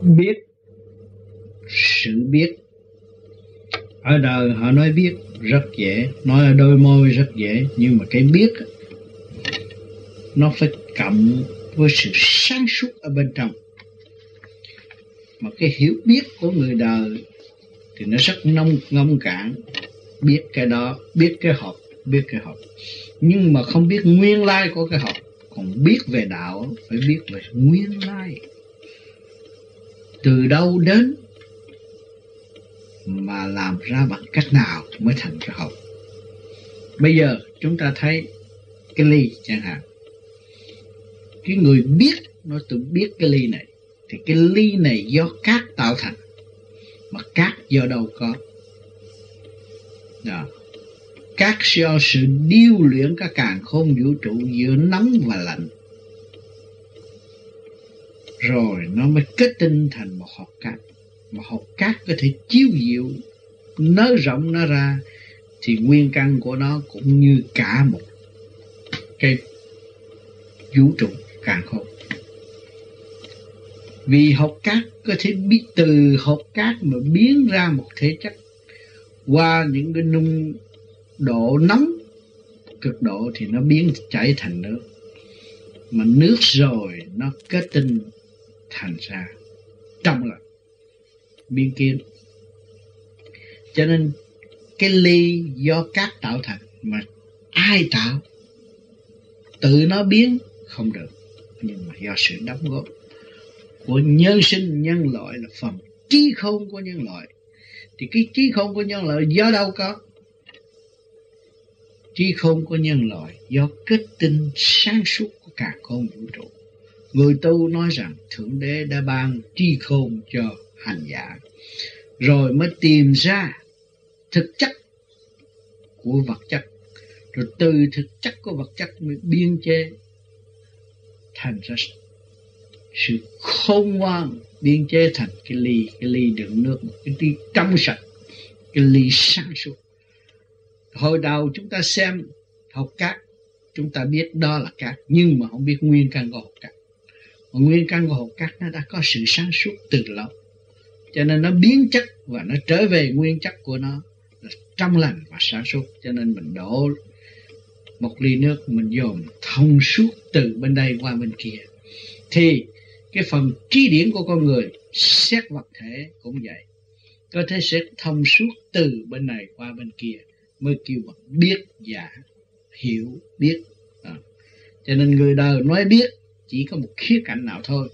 biết. Sự biết. Ở đời họ nói biết rất dễ, nói ở đôi môi rất dễ, nhưng mà cái biết nó phải cộng với sự sáng suốt ở bên trong. Mà cái hiểu biết của người đời thì nó rất nông, ngông cạn. Biết cái đó, biết cái học biết cái học nhưng mà không biết nguyên lai của cái học còn biết về đạo, phải biết về nguyên lai từ đâu đến mà làm ra bằng cách nào mới thành cái hộp? bây giờ chúng ta thấy cái ly chẳng hạn cái người biết nó tự biết cái ly này, thì cái ly này do cát tạo thành, mà cát do đâu có đó. cát do sự điêu luyện các càng không vũ trụ giữa nóng và lạnh rồi nó mới kết tinh thành một hột cát. Mà hột cát có thể chiếu diệu, nới rộng nó ra, thì nguyên căn của nó cũng như cả một cái vũ trụ càng không vì hột cát có thể biết, từ hột cát mà biến ra một thể chất, qua những cái nung độ nóng cực độ thì nó biến chảy thành nước. Mà nước rồi nó kết tinh thành ra trong là biên kiến cho nên cái ly do cát tạo thành mà ai tạo, tự nó biến không được. Nhưng mà do sự đóng góp của nhân sinh, nhân loại là phần trí không của nhân loại, thì cái trí không của nhân loại do đâu có? Trí không của nhân loại do kết tinh sáng suốt của cả con vũ trụ người tu nói rằng, thượng đế đã ban tri khôn cho hành giả. Rồi mới tìm ra thực chất của vật chất. Rồi từ thực chất của vật chất mới biên chế thành ra sự khôn ngoan, biên chế thành cái ly cái ly đựng nước, một cái ly trong sạch, cái ly sáng suốt. Hồi đầu chúng ta xem học cát chúng ta biết đó là cát nhưng mà không biết nguyên căn của học cát còn nguyên căn của hồn cát nó đã có sự sáng suốt từ lâu. Cho nên nó biến chất và nó trở về nguyên chất của nó là trong lành và sáng suốt. Cho nên mình đổ một ly nước mình dồn thông suốt từ bên đây qua bên kia. Thì cái phần trí điển của con người, xét vật thể cũng vậy. Có thể sẽ thông suốt từ bên này qua bên kia mới kêu bằng biết, giả, hiểu, biết. À. cho nên người đời nói biết chỉ có một khía cạnh nào thôi.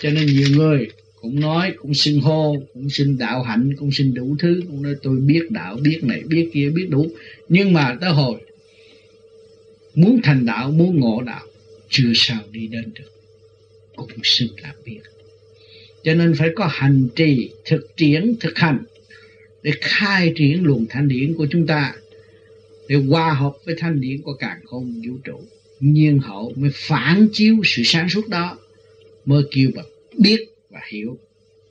Cho nên nhiều người cũng nói, cũng xưng hô, cũng xin đạo hạnh, cũng xin đủ thứ, cũng nói, tôi biết đạo, biết này, biết kia, biết đủ. Nhưng mà tới hồi muốn thành đạo, muốn ngộ đạo, chưa sao đi đến được. Cũng xưng là biết. Cho nên phải có hành trì thực triển thực hành để khai triển luồng thanh điển của chúng ta, để hòa hợp với thanh điển của càng không vũ trụ nhiên hậu mới phản chiếu sự sáng suốt đó, mới kêu bậc biết và hiểu.